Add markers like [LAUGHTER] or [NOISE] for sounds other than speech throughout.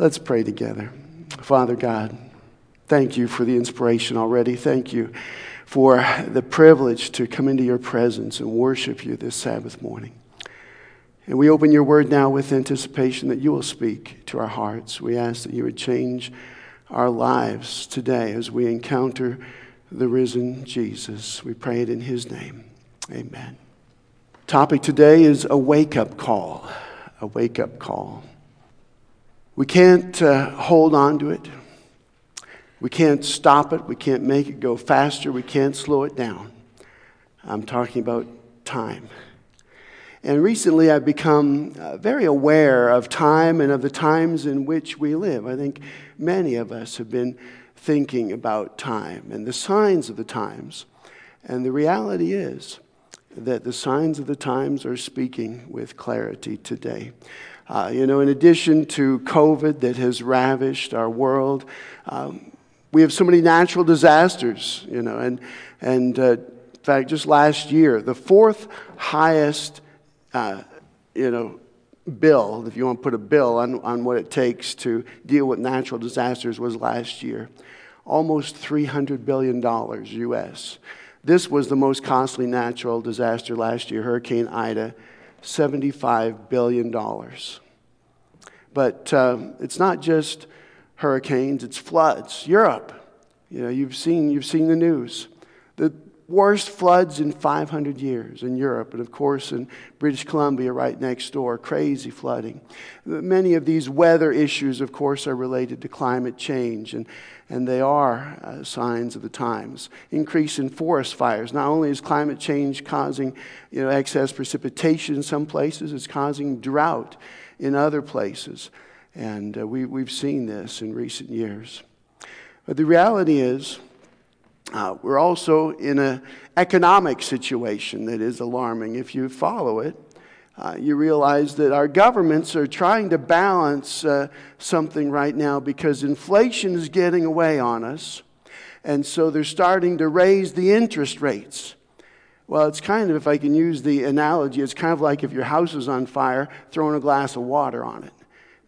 Let's pray together. Father God, thank you for the inspiration already. Thank you for the privilege to come into your presence and worship you this Sabbath morning. And we open your word now with anticipation that you will speak to our hearts. We ask that you would change our lives today as we encounter the risen Jesus. We pray it in his name. Amen. Topic today is a wake up call. A wake up call. We can't uh, hold on to it. We can't stop it. We can't make it go faster. We can't slow it down. I'm talking about time. And recently I've become uh, very aware of time and of the times in which we live. I think many of us have been thinking about time and the signs of the times. And the reality is that the signs of the times are speaking with clarity today. Uh, you know, in addition to COVID that has ravished our world, um, we have so many natural disasters, you know, and, and uh, in fact, just last year, the fourth highest, uh, you know, bill, if you want to put a bill on, on what it takes to deal with natural disasters, was last year. Almost $300 billion US. This was the most costly natural disaster last year, Hurricane Ida. $75 billion. But um, it's not just hurricanes, it's floods. Europe, you know, you've seen, you've seen the news. Worst floods in 500 years in Europe, and of course in British Columbia, right next door, crazy flooding. Many of these weather issues, of course, are related to climate change, and, and they are uh, signs of the times. Increase in forest fires. Not only is climate change causing you know, excess precipitation in some places, it's causing drought in other places. And uh, we, we've seen this in recent years. But the reality is, uh, we're also in an economic situation that is alarming. If you follow it, uh, you realize that our governments are trying to balance uh, something right now because inflation is getting away on us. And so they're starting to raise the interest rates. Well, it's kind of, if I can use the analogy, it's kind of like if your house is on fire, throwing a glass of water on it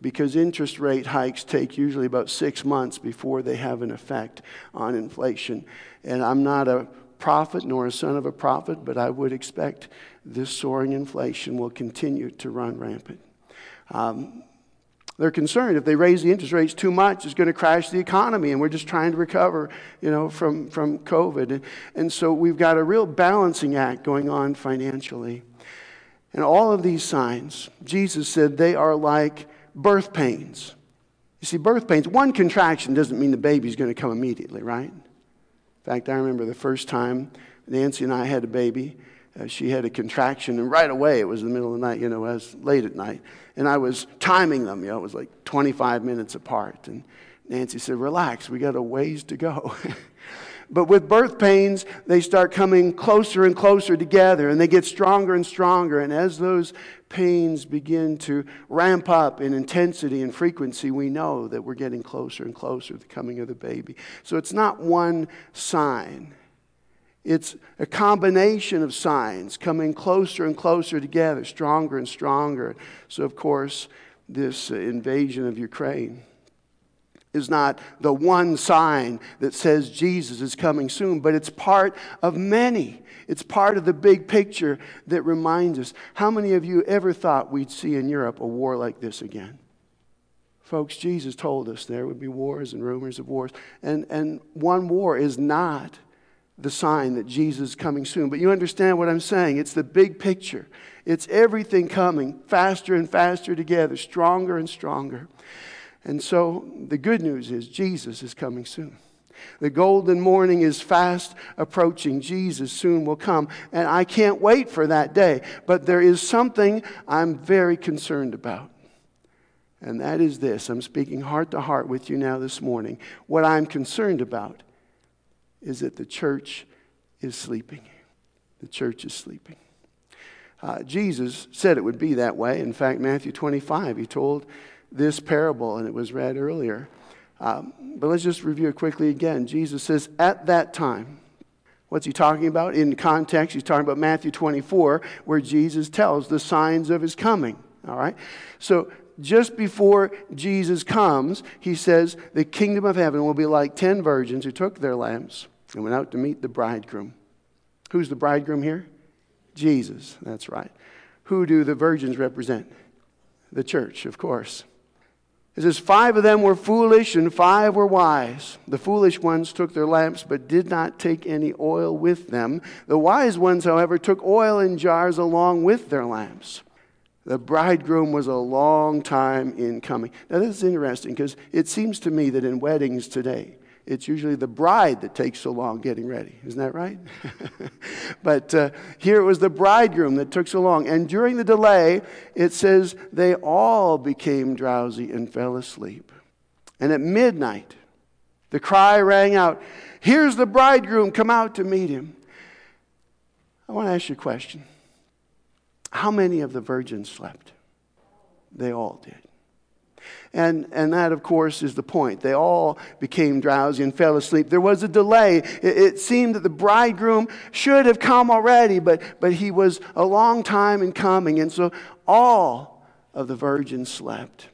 because interest rate hikes take usually about six months before they have an effect on inflation. And I'm not a prophet nor a son of a prophet, but I would expect this soaring inflation will continue to run rampant. Um, they're concerned if they raise the interest rates too much, it's going to crash the economy, and we're just trying to recover, you know, from, from COVID. And, and so we've got a real balancing act going on financially. And all of these signs, Jesus said, they are like birth pains. You see, birth pains, one contraction doesn't mean the baby's going to come immediately, right? In fact, I remember the first time Nancy and I had a baby. Uh, she had a contraction, and right away it was the middle of the night, you know, it was late at night. And I was timing them, you know, it was like 25 minutes apart. And Nancy said, Relax, we got a ways to go. [LAUGHS] But with birth pains, they start coming closer and closer together and they get stronger and stronger. And as those pains begin to ramp up in intensity and frequency, we know that we're getting closer and closer to the coming of the baby. So it's not one sign. It's a combination of signs coming closer and closer together, stronger and stronger. So, of course, this invasion of Ukraine is not the one sign that says Jesus is coming soon, but it's part of many. It's part of the big picture that reminds us. How many of you ever thought we'd see in Europe a war like this again? Folks, Jesus told us there would be wars and rumors of wars. And, and one war is not the sign that Jesus is coming soon. But you understand what I'm saying. It's the big picture, it's everything coming faster and faster together, stronger and stronger. And so the good news is Jesus is coming soon. The golden morning is fast approaching. Jesus soon will come. And I can't wait for that day. But there is something I'm very concerned about. And that is this I'm speaking heart to heart with you now this morning. What I'm concerned about is that the church is sleeping. The church is sleeping. Uh, Jesus said it would be that way. In fact, Matthew 25, he told this parable, and it was read earlier. Um, but let's just review it quickly again. Jesus says, At that time, what's he talking about? In context, he's talking about Matthew 24, where Jesus tells the signs of his coming. All right? So just before Jesus comes, he says, The kingdom of heaven will be like ten virgins who took their lamps and went out to meet the bridegroom. Who's the bridegroom here? Jesus, that's right. Who do the virgins represent? The church, of course. It says, Five of them were foolish and five were wise. The foolish ones took their lamps but did not take any oil with them. The wise ones, however, took oil in jars along with their lamps. The bridegroom was a long time in coming. Now, this is interesting because it seems to me that in weddings today, it's usually the bride that takes so long getting ready. Isn't that right? [LAUGHS] but uh, here it was the bridegroom that took so long. And during the delay, it says they all became drowsy and fell asleep. And at midnight, the cry rang out, Here's the bridegroom, come out to meet him. I want to ask you a question. How many of the virgins slept? They all did. And, and that, of course, is the point. They all became drowsy and fell asleep. There was a delay. It, it, seemed that the bridegroom should have come already, but, but he was a long time in coming. And so all of the virgins slept.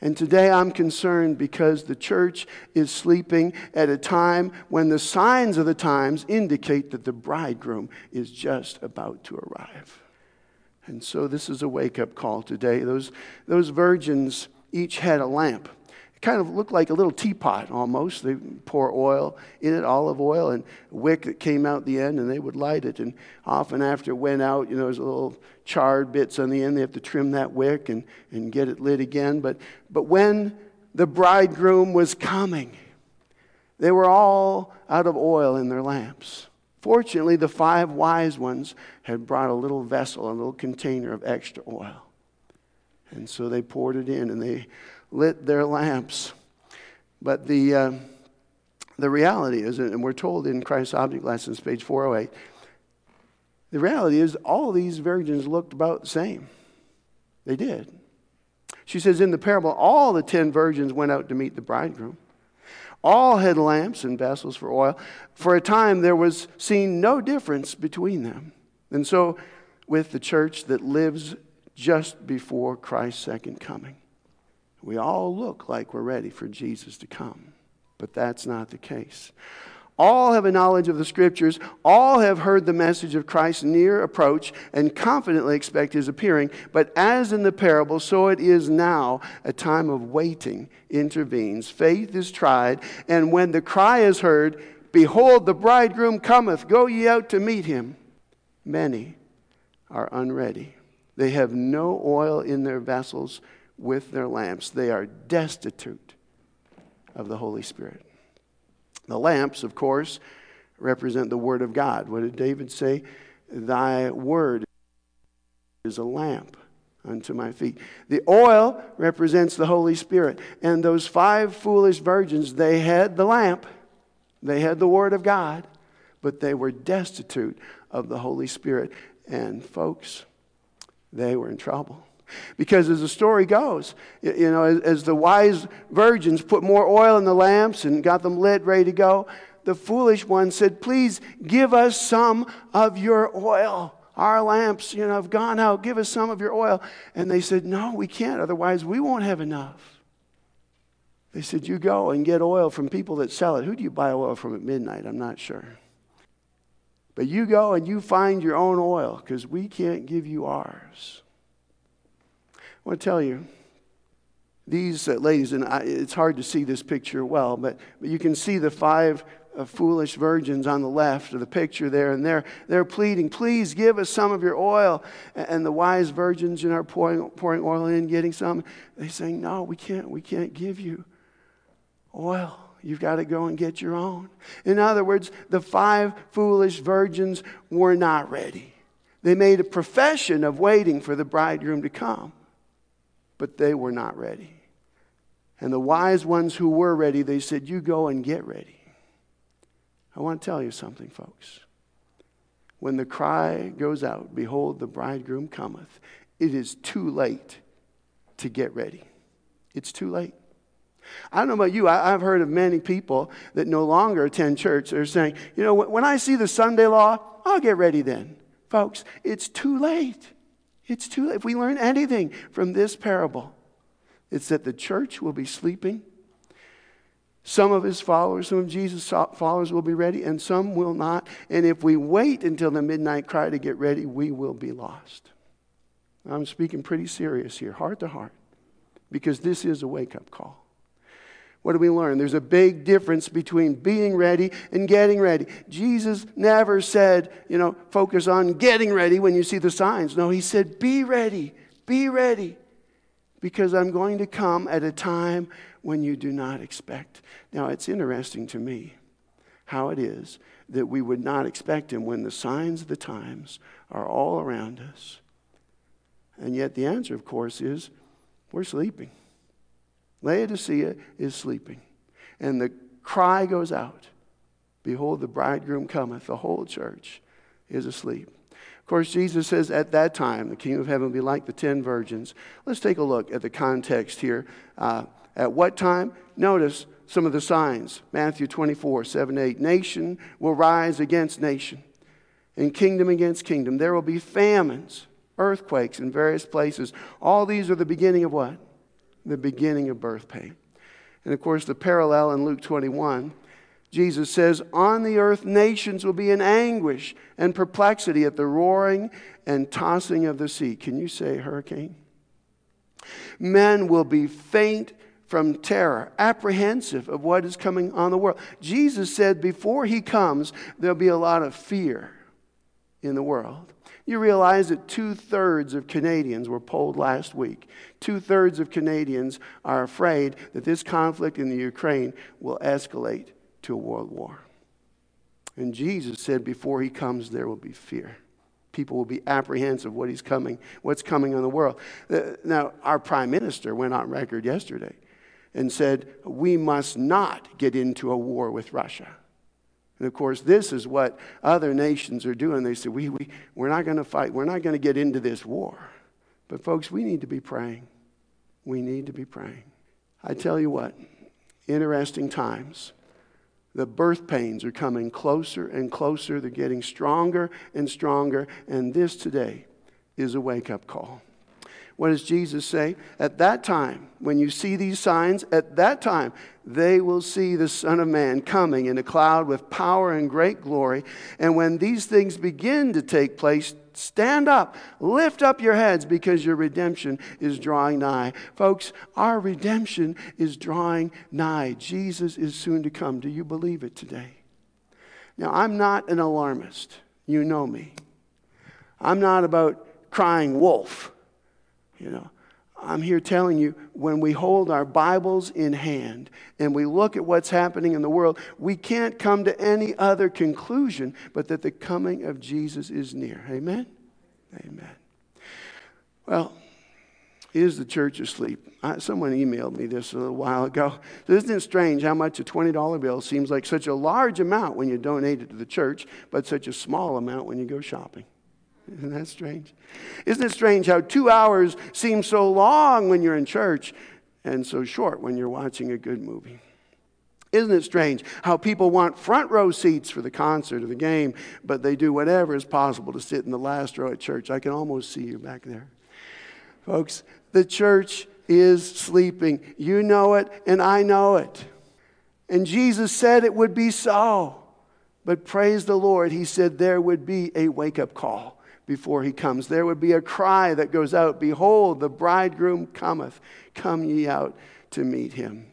And today I'm concerned because the church is sleeping at a time when the signs of the times indicate that the bridegroom is just about to arrive. And so this is a wake up call today. Those, those virgins each had a lamp. It kind of looked like a little teapot almost. They pour oil in it, olive oil, and wick that came out the end, and they would light it. And often after it went out, you know, there's little charred bits on the end. They have to trim that wick and, and get it lit again. But, but when the bridegroom was coming, they were all out of oil in their lamps. Fortunately, the five wise ones had brought a little vessel, a little container of extra oil. And so they poured it in and they lit their lamps. But the, uh, the reality is, and we're told in Christ's Object Lessons, page 408, the reality is all these virgins looked about the same. They did. She says in the parable, all the ten virgins went out to meet the bridegroom. All had lamps and vessels for oil. For a time, there was seen no difference between them. And so, with the church that lives just before Christ's second coming. We all look like we're ready for Jesus to come, but that's not the case. All have a knowledge of the Scriptures. All have heard the message of Christ's near approach and confidently expect his appearing. But as in the parable, so it is now a time of waiting intervenes. Faith is tried, and when the cry is heard, Behold, the bridegroom cometh, go ye out to meet him. Many are unready. They have no oil in their vessels with their lamps. They are destitute of the Holy Spirit. The lamps, of course, represent the Word of God. What did David say? Thy Word is a lamp unto my feet. The oil represents the Holy Spirit. And those five foolish virgins, they had the lamp, they had the Word of God, but they were destitute of the Holy Spirit. And, folks, they were in trouble. Because as the story goes, you know, as, the wise virgins put more oil in the lamps and got them lit, ready to go, the foolish one said, Please give us some of your oil. Our lamps, you know, have gone out. Give us some of your oil. And they said, No, we can't. Otherwise, we won't have enough. They said, You go and get oil from people that sell it. Who do you buy oil from at midnight? I'm not sure. But you go and you find your own oil because we can't give you ours. I want to tell you, these uh, ladies, and I, it's hard to see this picture well, but, but you can see the five uh, foolish virgins on the left of the picture there, and they're, they're pleading, Please give us some of your oil. And, the wise virgins you know, are pouring, pouring oil in, getting some. They're saying, No, we can't, we can't give you oil. You've got to go and get your own. In other words, the five foolish virgins were not ready. They made a profession of waiting for the bridegroom to come, but they were not ready. And the wise ones who were ready, they said, You go and get ready. I want to tell you something, folks. When the cry goes out, Behold, the bridegroom cometh, it is too late to get ready. It's too late. I don't know about you, I, have heard of many people that no longer attend church. They're saying, you know, when I see the Sunday law, I'll get ready then. Folks, it's too late. It's too late. If we learn anything from this parable, It's that the church will be sleeping. Some of his followers, some of Jesus' followers will be ready, and some will not. And if we wait until the midnight cry to get ready, we will be lost. I'm speaking pretty serious here, heart to heart, because this is a wake up call. What do we learn? There's a big difference between being ready and getting ready. Jesus never said, you know, focus on getting ready when you see the signs. No, he said, be ready, be ready, because I'm going to come at a time when you do not expect. Now, it's interesting to me how it is that we would not expect him when the signs of the times are all around us. And yet, the answer, of course, is we're sleeping. Laodicea is sleeping. And the cry goes out Behold, the bridegroom cometh. The whole church is asleep. Of course, Jesus says at that time, the kingdom of heaven will be like the ten virgins. Let's take a look at the context here. Uh, at what time? Notice some of the signs. Matthew 24, 7, 8. Nation will rise against nation, and kingdom against kingdom. There will be famines, earthquakes in various places. All these are the beginning of what? The beginning of birth pain. And of course, the parallel in Luke 21, Jesus says, On the earth, nations will be in anguish and perplexity at the roaring and tossing of the sea. Can you say hurricane? Men will be faint from terror, apprehensive of what is coming on the world. Jesus said before he comes, there'll be a lot of fear in the world. You realize that two thirds of Canadians were polled last week. Two thirds of Canadians are afraid that this conflict in the Ukraine will escalate to a world war. And Jesus said before he comes, there will be fear. People will be apprehensive what he's coming, what's coming on the world. Uh, now, our prime minister went on record yesterday and said, We must not get into a war with Russia. And of course, this is what other nations are doing. They say, we, we, We're not going to fight, we're not going to get into this war. But, folks, we need to be praying. We need to be praying. I tell you what, interesting times. The birth pains are coming closer and closer. They're getting stronger and stronger. And this today is a wake up call. What does Jesus say? At that time, when you see these signs, at that time, they will see the Son of Man coming in a cloud with power and great glory. And when these things begin to take place, stand up, lift up your heads because your redemption is drawing nigh. Folks, our redemption is drawing nigh. Jesus is soon to come. Do you believe it today? Now, I'm not an alarmist. You know me. I'm not about crying wolf. You know, I'm here telling you when we hold our Bibles in hand and we look at what's happening in the world, we can't come to any other conclusion but that the coming of Jesus is near. Amen? Amen. Well, is the church asleep? I, someone emailed me this a little while ago. Isn't it strange how much a $20 bill seems like such a large amount when you donate it to the church, but such a small amount when you go shopping? Isn't that strange? Isn't it strange how two hours seem so long when you're in church and so short when you're watching a good movie? Isn't it strange how people want front row seats for the concert or the game, but they do whatever is possible to sit in the last row at church? I can almost see you back there. Folks, the church is sleeping. You know it, and I know it. And Jesus said it would be so. But praise the Lord, He said there would be a wake up call before he comes. There would be a cry that goes out Behold, the bridegroom cometh. Come ye out to meet him.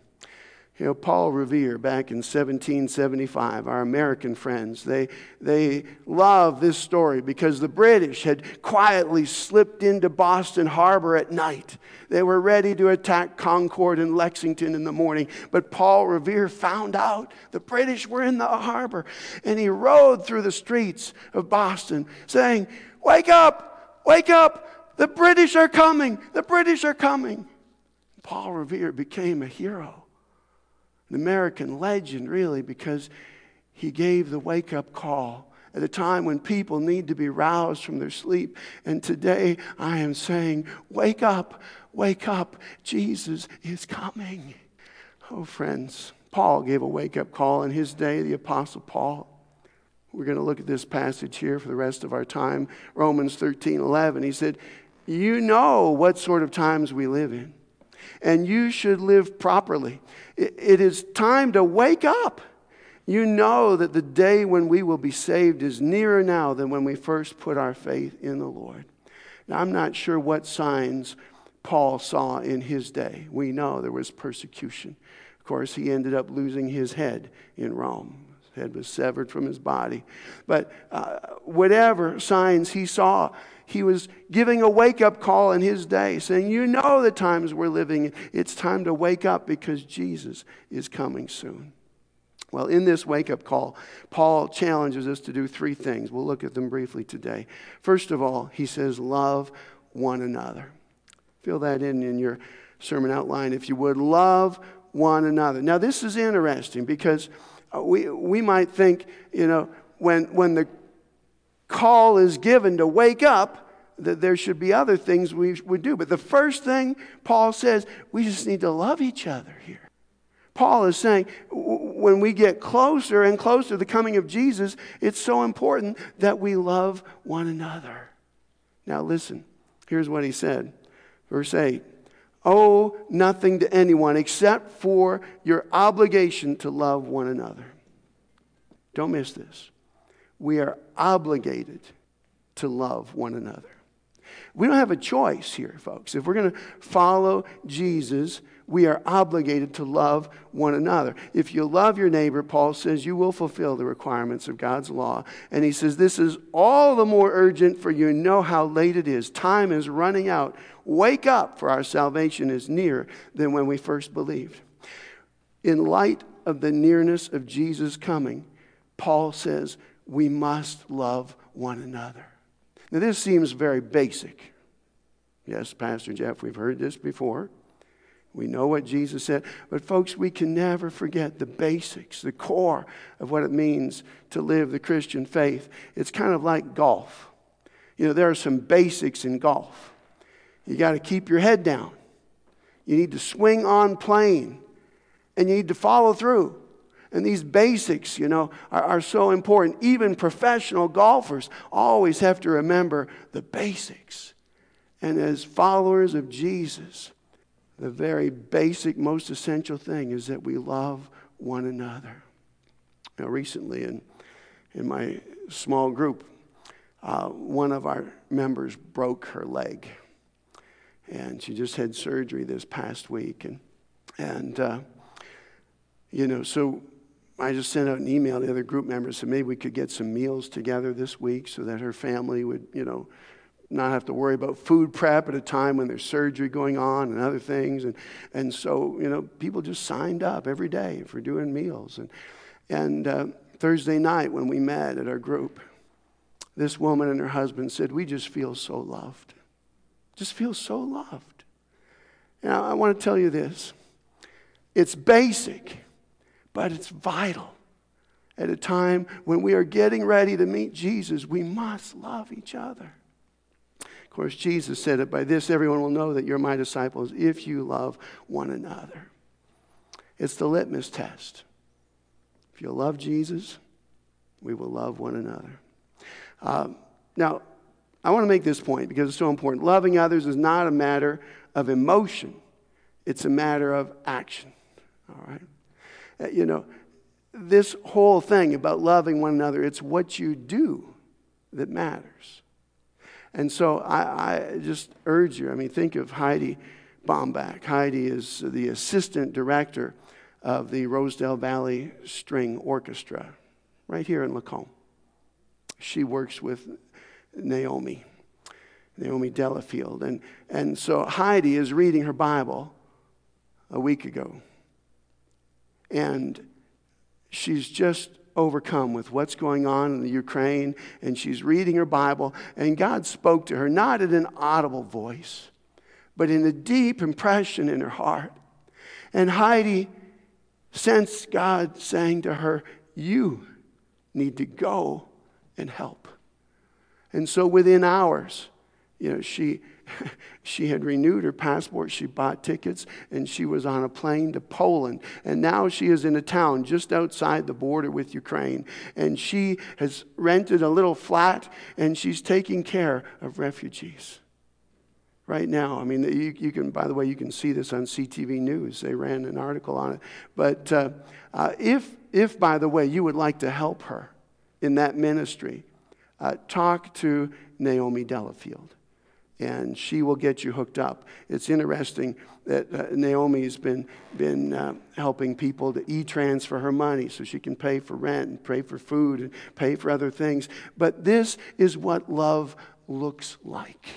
You know, Paul Revere back in 1775, our American friends, they, they love this story because the British had quietly slipped into Boston Harbor at night. They were ready to attack Concord and Lexington in the morning, but Paul Revere found out the British were in the harbor and he rode through the streets of Boston saying, Wake up! Wake up! The British are coming! The British are coming! Paul Revere became a hero, an American legend, really, because he gave the wake up call at a time when people need to be roused from their sleep. And today I am saying, Wake up, wake up, Jesus is coming. Oh, friends, Paul gave a wake up call in his day, the Apostle Paul. We're going to look at this passage here for the rest of our time. Romans 13 11. He said, You know what sort of times we live in. And you should live properly. It is time to wake up. You know that the day when we will be saved is nearer now than when we first put our faith in the Lord. Now, I'm not sure what signs Paul saw in his day. We know there was persecution. Of course, he ended up losing his head in Rome. His head was severed from his body. But uh, whatever signs he saw, he was giving a wake up call in his day, saying, You know the times we're living in. It's time to wake up because Jesus is coming soon. Well, in this wake up call, Paul challenges us to do three things. We'll look at them briefly today. First of all, he says, Love one another. Fill that in in your sermon outline, if you would. Love one another. Now, this is interesting because uh, we, we might think, you know, when, when the call is given to wake up, that there should be other things we would do. But the first thing Paul says, we just need to love each other here. Paul is saying when we get closer and closer to the coming of Jesus, it's so important that we love one another. Now, listen, here's what he said. Verse 8 Owe nothing to anyone except for your obligation to love one another. Don't miss this. We are obligated to love one another. We don't have a choice here, folks. If we're going to follow Jesus, we are obligated to love one another. If you love your neighbor, Paul says, you will fulfill the requirements of God's law. And he says, this is all the more urgent for you know how late it is. Time is running out. Wake up, for our salvation is nearer than when we first believed. In light of the nearness of Jesus coming, Paul says, we must love one another. Now, this seems very basic. Yes, Pastor Jeff, we've heard this before. We know what Jesus said. But, folks, we can never forget the basics, the core of what it means to live the Christian faith. It's kind of like golf. You know, there are some basics in golf. You got to keep your head down, you need to swing on plane, and you need to follow through. And these basics, you know, are, are so important. Even professional golfers always have to remember the basics. And as followers of Jesus, the very basic, most essential thing is that we love one another. Now, recently in, in my small group, uh, one of our members broke her leg. And she just had surgery this past week. And, and uh, you know, so I just sent out an email to the other group members and maybe we could get some meals together this week so that her family would, you know, not have to worry about food prep at a time when there's surgery going on and other things. And, and so, you know, people just signed up every day for doing meals. And, and uh, Thursday night when we met at our group, this woman and her husband said, We just feel so loved. Just feel so loved. Now, I want to tell you this it's basic, but it's vital. At a time when we are getting ready to meet Jesus, we must love each other. Of course, Jesus said it by this everyone will know that you're my disciples if you love one another. It's the litmus test. If you love Jesus, we will love one another. Um, now, I want to make this point because it's so important. Loving others is not a matter of emotion, it's a matter of action. All right? Uh, you know, this whole thing about loving one another, it's what you do that matters. And so I, I just urge you, I mean, think of Heidi Bombach. Heidi is the assistant director of the Rosedale Valley String Orchestra right here in Lacombe. She works with Naomi, Naomi Delafield. And, and so Heidi is reading her Bible a week ago. And she's just overcome with what's going on in the Ukraine, and she's reading her Bible, and God spoke to her, not in an audible voice, but in a deep impression in her heart. And Heidi sensed God saying to her, You need to go and help. And so within hours, you know, she [LAUGHS] she had renewed her passport. She bought tickets and she was on a plane to Poland. And now she is in a town just outside the border with Ukraine. And she has rented a little flat and she's taking care of refugees. right now. I mean, you, you can, by the way, you can see this on CTV News. They ran an article on it. But uh, uh, if, if, by the way, you would like to help her in that ministry, uh, talk to Naomi Delafield and she will get you hooked up. It's interesting that uh, Naomi's been, been uh, helping people to e transfer her money so she can pay for rent and pay for food and pay for other things. But this is what love looks like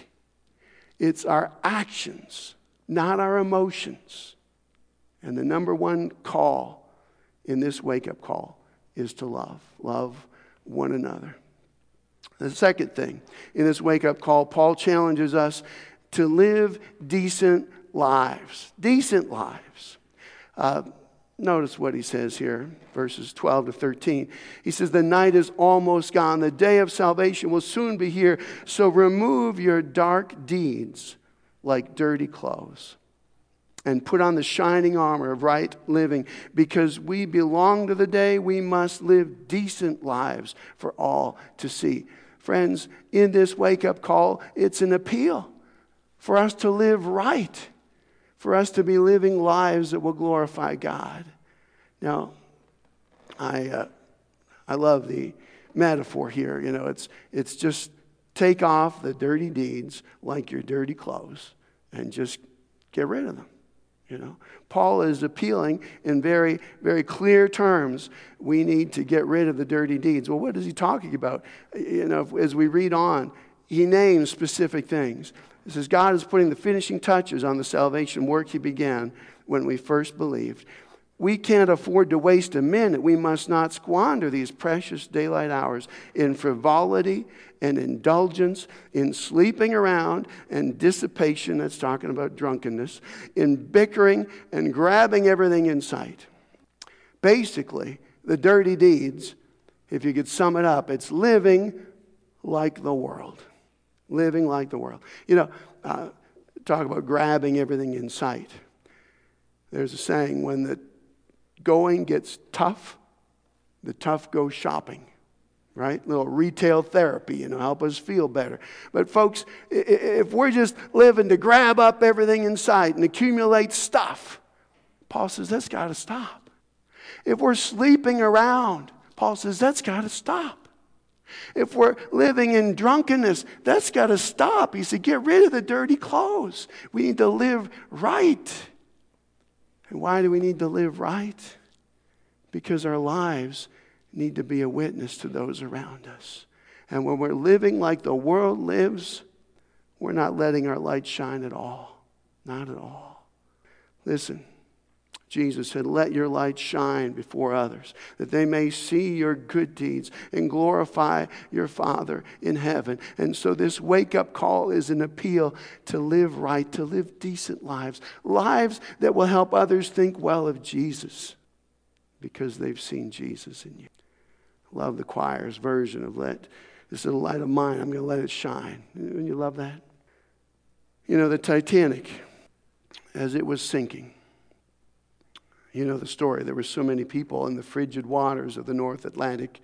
it's our actions, not our emotions. And the number one call in this wake up call is to love. Love one another. The second thing in this wake up call, Paul challenges us to live decent lives. Decent lives. Uh, notice what he says here, verses 12 to 13. He says, The night is almost gone. The day of salvation will soon be here. So remove your dark deeds like dirty clothes and put on the shining armor of right living. Because we belong to the day, we must live decent lives for all to see. Friends, in this wake up call, it's an appeal for us to live right, for us to be living lives that will glorify God. Now, I, uh, I love the metaphor here. You know, it's, it's just take off the dirty deeds like your dirty clothes and just get rid of them. You know, Paul is appealing in very, very clear terms. We need to get rid of the dirty deeds. Well, what is he talking about? You know, as we read on, he names specific things. He says, God is putting the finishing touches on the salvation work he began when we first believed. We can't afford to waste a minute. We must not squander these precious daylight hours in frivolity and indulgence, in sleeping around and dissipation, that's talking about drunkenness, in bickering and grabbing everything in sight. Basically, the dirty deeds, if you could sum it up, it's living like the world. Living like the world. You know, uh, talk about grabbing everything in sight. There's a saying when the going gets tough, the tough go shopping, right? Little retail therapy, you know, help us feel better. But folks, if we're just living to grab up everything in sight and accumulate stuff, Paul says that's got to stop. If we're sleeping around, Paul says that's got to stop. If we're living in drunkenness, that's got to stop. He said, get rid of the dirty clothes. We need to live right. And why do we need to live right? Because our lives need to be a witness to those around us. And when we're living like the world lives, we're not letting our light shine at all. Not at all. Listen. Jesus said, Let your light shine before others, that they may see your good deeds and glorify your Father in heaven. And so, this wake up call is an appeal to live right, to live decent lives, lives that will help others think well of Jesus because they've seen Jesus in you. Love the choir's version of let this little light of mine, I'm going to let it shine. You love that? You know, the Titanic, as it was sinking, you know the story. There were so many people in the frigid waters of the North Atlantic.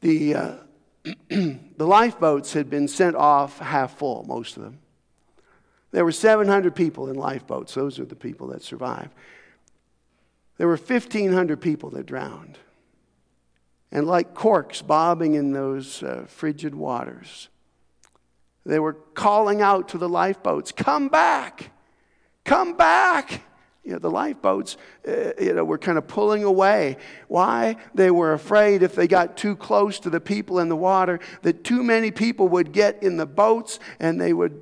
The, uh, [CLEARS THROAT] the lifeboats had been sent off half full, most of them. There were 700 people in lifeboats. Those are the people that survived. There were 1,500 people that drowned. And like corks bobbing in those uh, frigid waters, they were calling out to the lifeboats, Come back! Come back! You know, the lifeboats, uh, you know, were kind of pulling away. Why? They were afraid if they got too close to the people in the water that too many people would get in the boats and they would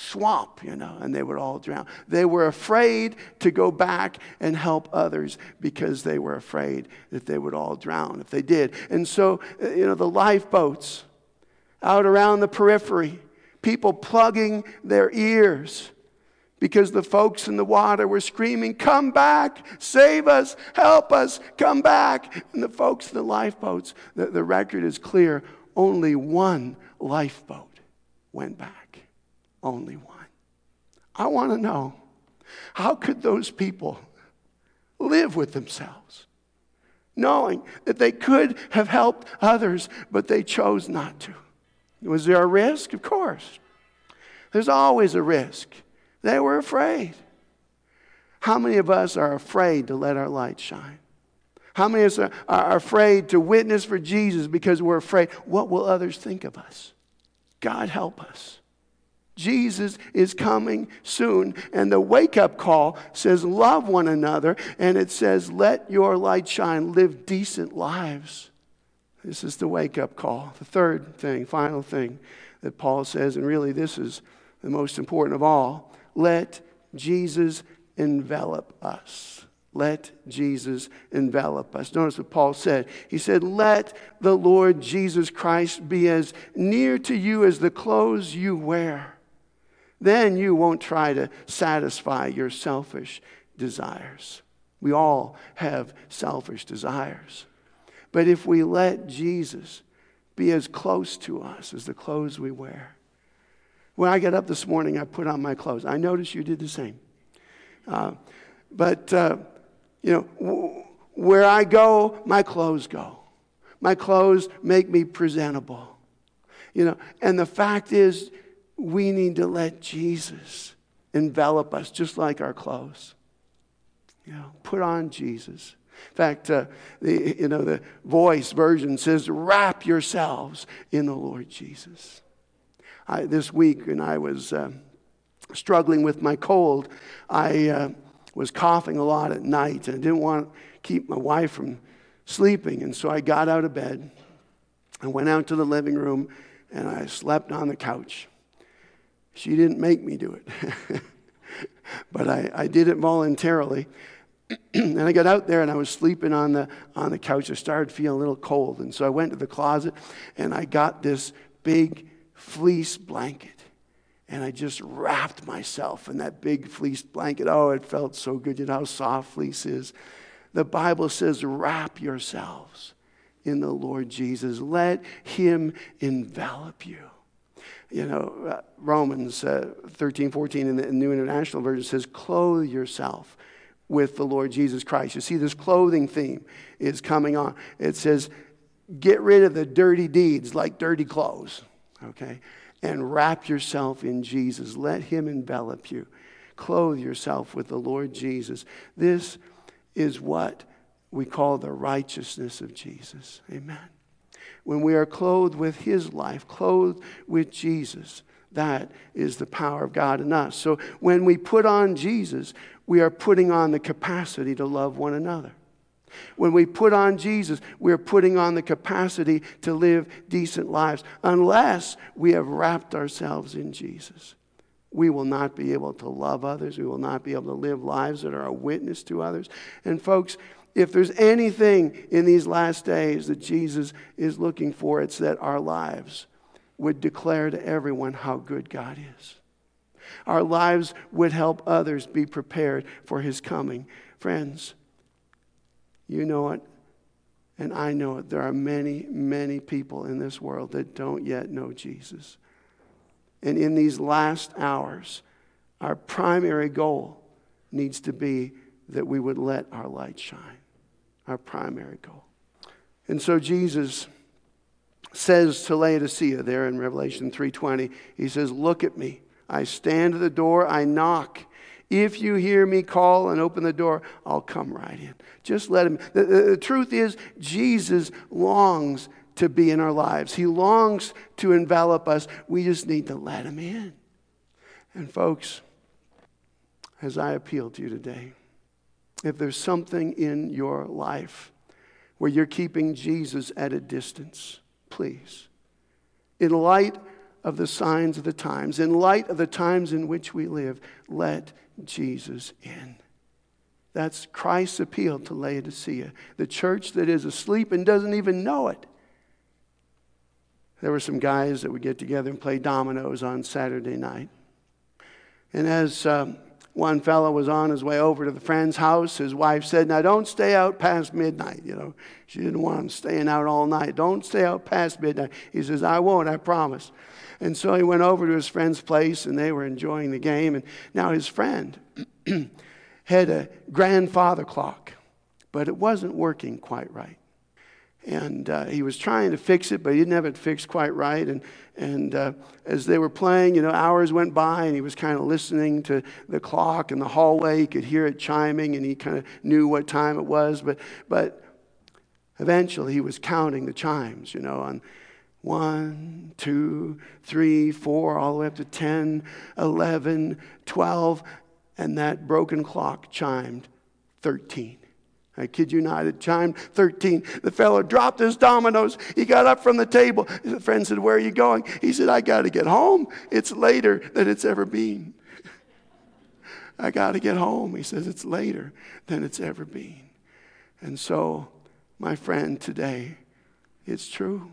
swamp, you know, and they would all drown. They were afraid to go back and help others because they were afraid that they would all drown if they did. And so, uh, you know, the lifeboats out around the periphery, people plugging their ears because the folks in the water were screaming, Come back, save us, help us, come back. And the folks in the lifeboats, the, the record is clear only one lifeboat went back. Only one. I want to know how could those people live with themselves? Knowing that they could have helped others, but they chose not to. Was there a risk? Of course. There's always a risk. They were afraid. How many of us are afraid to let our light shine? How many of us are afraid to witness for Jesus because we're afraid? What will others think of us? God help us. Jesus is coming soon. And the wake up call says, Love one another. And it says, Let your light shine, live decent lives. This is the wake up call. The third thing, final thing that Paul says, and really this is the most important of all let Jesus envelop us. Let Jesus envelop us. Notice what Paul said. He said, Let the Lord Jesus Christ be as near to you as the clothes you wear. Then you won't try to satisfy your selfish desires. We all have selfish desires. But if we let Jesus be as close to us as the clothes we wear, when I got up this morning, I put on my clothes. I noticed you did the same. Uh, but, uh, you know, w- where I go, my clothes go. My clothes make me presentable. You know, and the fact is, we need to let Jesus envelop us just like our clothes. You know, put on Jesus. In fact, uh, the, you know, the voice version says, wrap yourselves in the Lord Jesus. I, this week, when I was uh, struggling with my cold, I uh, was coughing a lot at night and I didn't want to keep my wife from sleeping. And so I got out of bed and went out to the living room and I slept on the couch. She didn't make me do it, [LAUGHS] but I, I did it voluntarily. [CLEARS THROAT] and I got out there and I was sleeping on the, on the couch. I started feeling a little cold. And so I went to the closet and I got this big fleece blanket. And I just wrapped myself in that big fleece blanket. Oh, it felt so good. You know how soft fleece is. The Bible says, wrap yourselves in the Lord Jesus. Let him envelop you. You know, uh, Romans uh, 13, 14 in the New International Version says, clothe yourself with the Lord Jesus Christ. You see, this clothing theme is coming on. It says, get rid of the dirty deeds like dirty clothes okay? And wrap yourself in Jesus. Let Him envelop you. Clothe yourself with the Lord Jesus. This is what we call the righteousness of Jesus. Amen. When we are clothed with His life, clothed with Jesus, that is the power of God in us. So when we put on Jesus, we are putting on the capacity to love one another. When we put on Jesus, we're putting on the capacity to live decent lives. Unless we have wrapped ourselves in Jesus, we will not be able to love others. We will not be able to live lives that are a witness to others. And, folks, if there's anything in these last days that Jesus is looking for, it's that our lives would declare to everyone how good God is. Our lives would help others be prepared for his coming. Friends, you know it, and I know it. There are many, many people in this world that don't yet know Jesus. And in these last hours, our primary goal needs to be that we would let our light shine. Our primary goal. And so Jesus says to Laodicea there in Revelation 3:20, he says, "Look at me. I stand at the door, I knock. If you hear me call and open the door, I'll come right in. Just let him. The, the, the, truth is, Jesus longs to be in our lives, He longs to envelop us. We just need to let Him in. And, folks, as I appeal to you today, if there's something in your life where you're keeping Jesus at a distance, please, in light of the signs of the times, in light of the times in which we live, let Jesus in. That's Christ's appeal to Laodicea, the church that is asleep and doesn't even know it. There were some guys that would get together and play dominoes on Saturday night. And as um, one fellow was on his way over to the friend's house, his wife said, Now don't stay out past midnight. You know, she didn't want him staying out all night. Don't stay out past midnight. He says, I won't, I promise. And so he went over to his friend's place and they were enjoying the game. And now his friend [CLEARS THROAT] had a grandfather clock, but it wasn't working quite right. And uh, he was trying to fix it, but he didn't have it fixed quite right. And, and uh, as they were playing, you know, hours went by, and he was kind of listening to the clock in the hallway. He could hear it chiming, and he kind of knew what time it was. But, but eventually, he was counting the chimes, you know, on one, two, three, four, all the way up to 10, 11, 12, and that broken clock chimed 13. I kid you not, it chimed 13. The fellow dropped his dominoes. He got up from the table. His friend said, Where are you going? He said, I got to get home. It's later than it's ever been. [LAUGHS] I got to get home. He says, It's later than it's ever been. And so, my friend, today, it's true.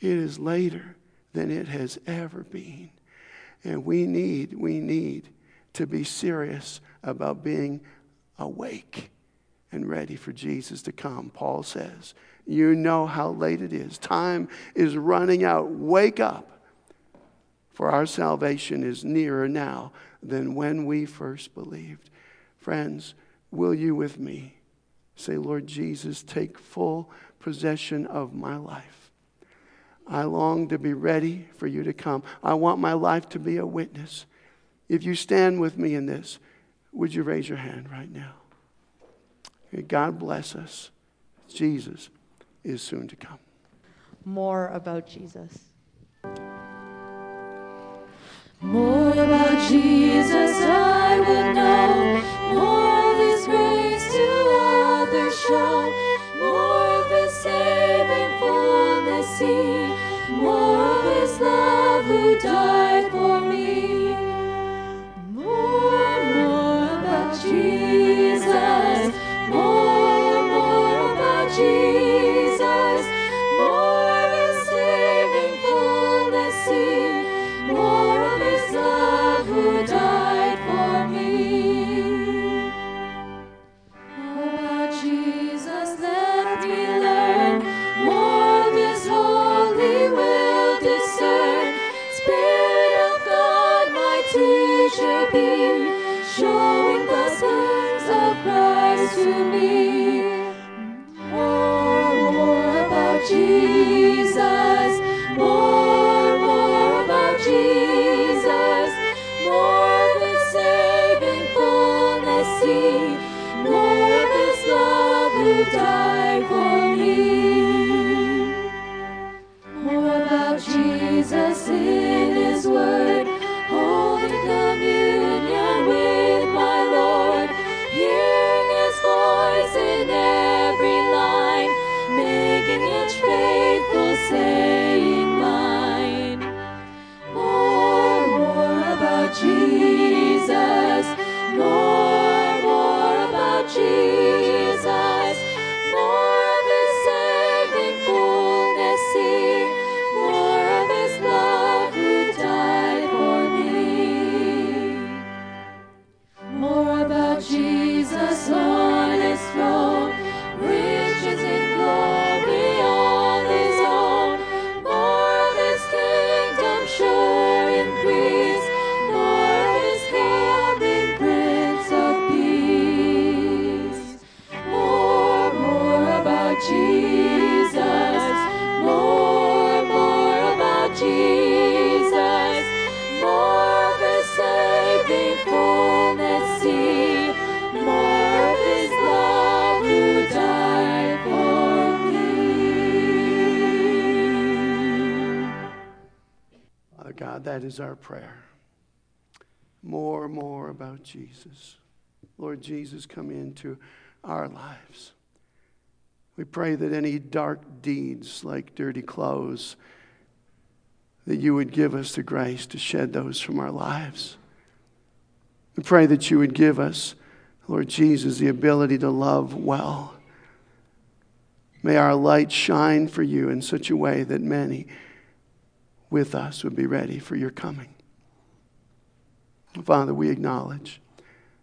It is later than it has ever been. And we need, we need to be serious about being awake and ready for Jesus to come. Paul says, You know how late it is. Time is running out. Wake up, for our salvation is nearer now than when we first believed. Friends, will you with me say, Lord Jesus, take full possession of my life? I long to be ready for you to come. I want my life to be a witness. If you stand with me in this, would you raise your hand right now? God bless us. Jesus is soon to come. More about Jesus. More about Jesus I would know. More of his grace to others show. More of his saving fullness see. More of his love who died for me. More, more about Jesus. Love is our prayer. More, and more about Jesus. Lord Jesus, come into our lives. We pray that any dark deeds like dirty clothes, that you would give us the grace to shed those from our lives. We pray that you would give us, Lord Jesus, the ability to love well. May our light shine for you in such a way that many with us would be ready for your coming. Father, we acknowledge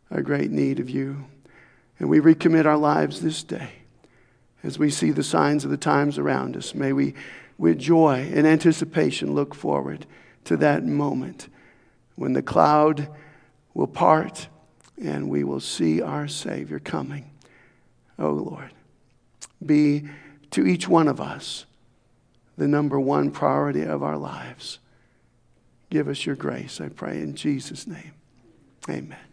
our great need of you, and we recommit our lives this day as we see the signs of the times around us. May we, with joy and anticipation, look forward to that moment when the cloud will part and we will see our Savior coming. Oh Lord, be to each one of us the number one priority of our lives. Give us your grace, I pray, in Jesus' name. Amen.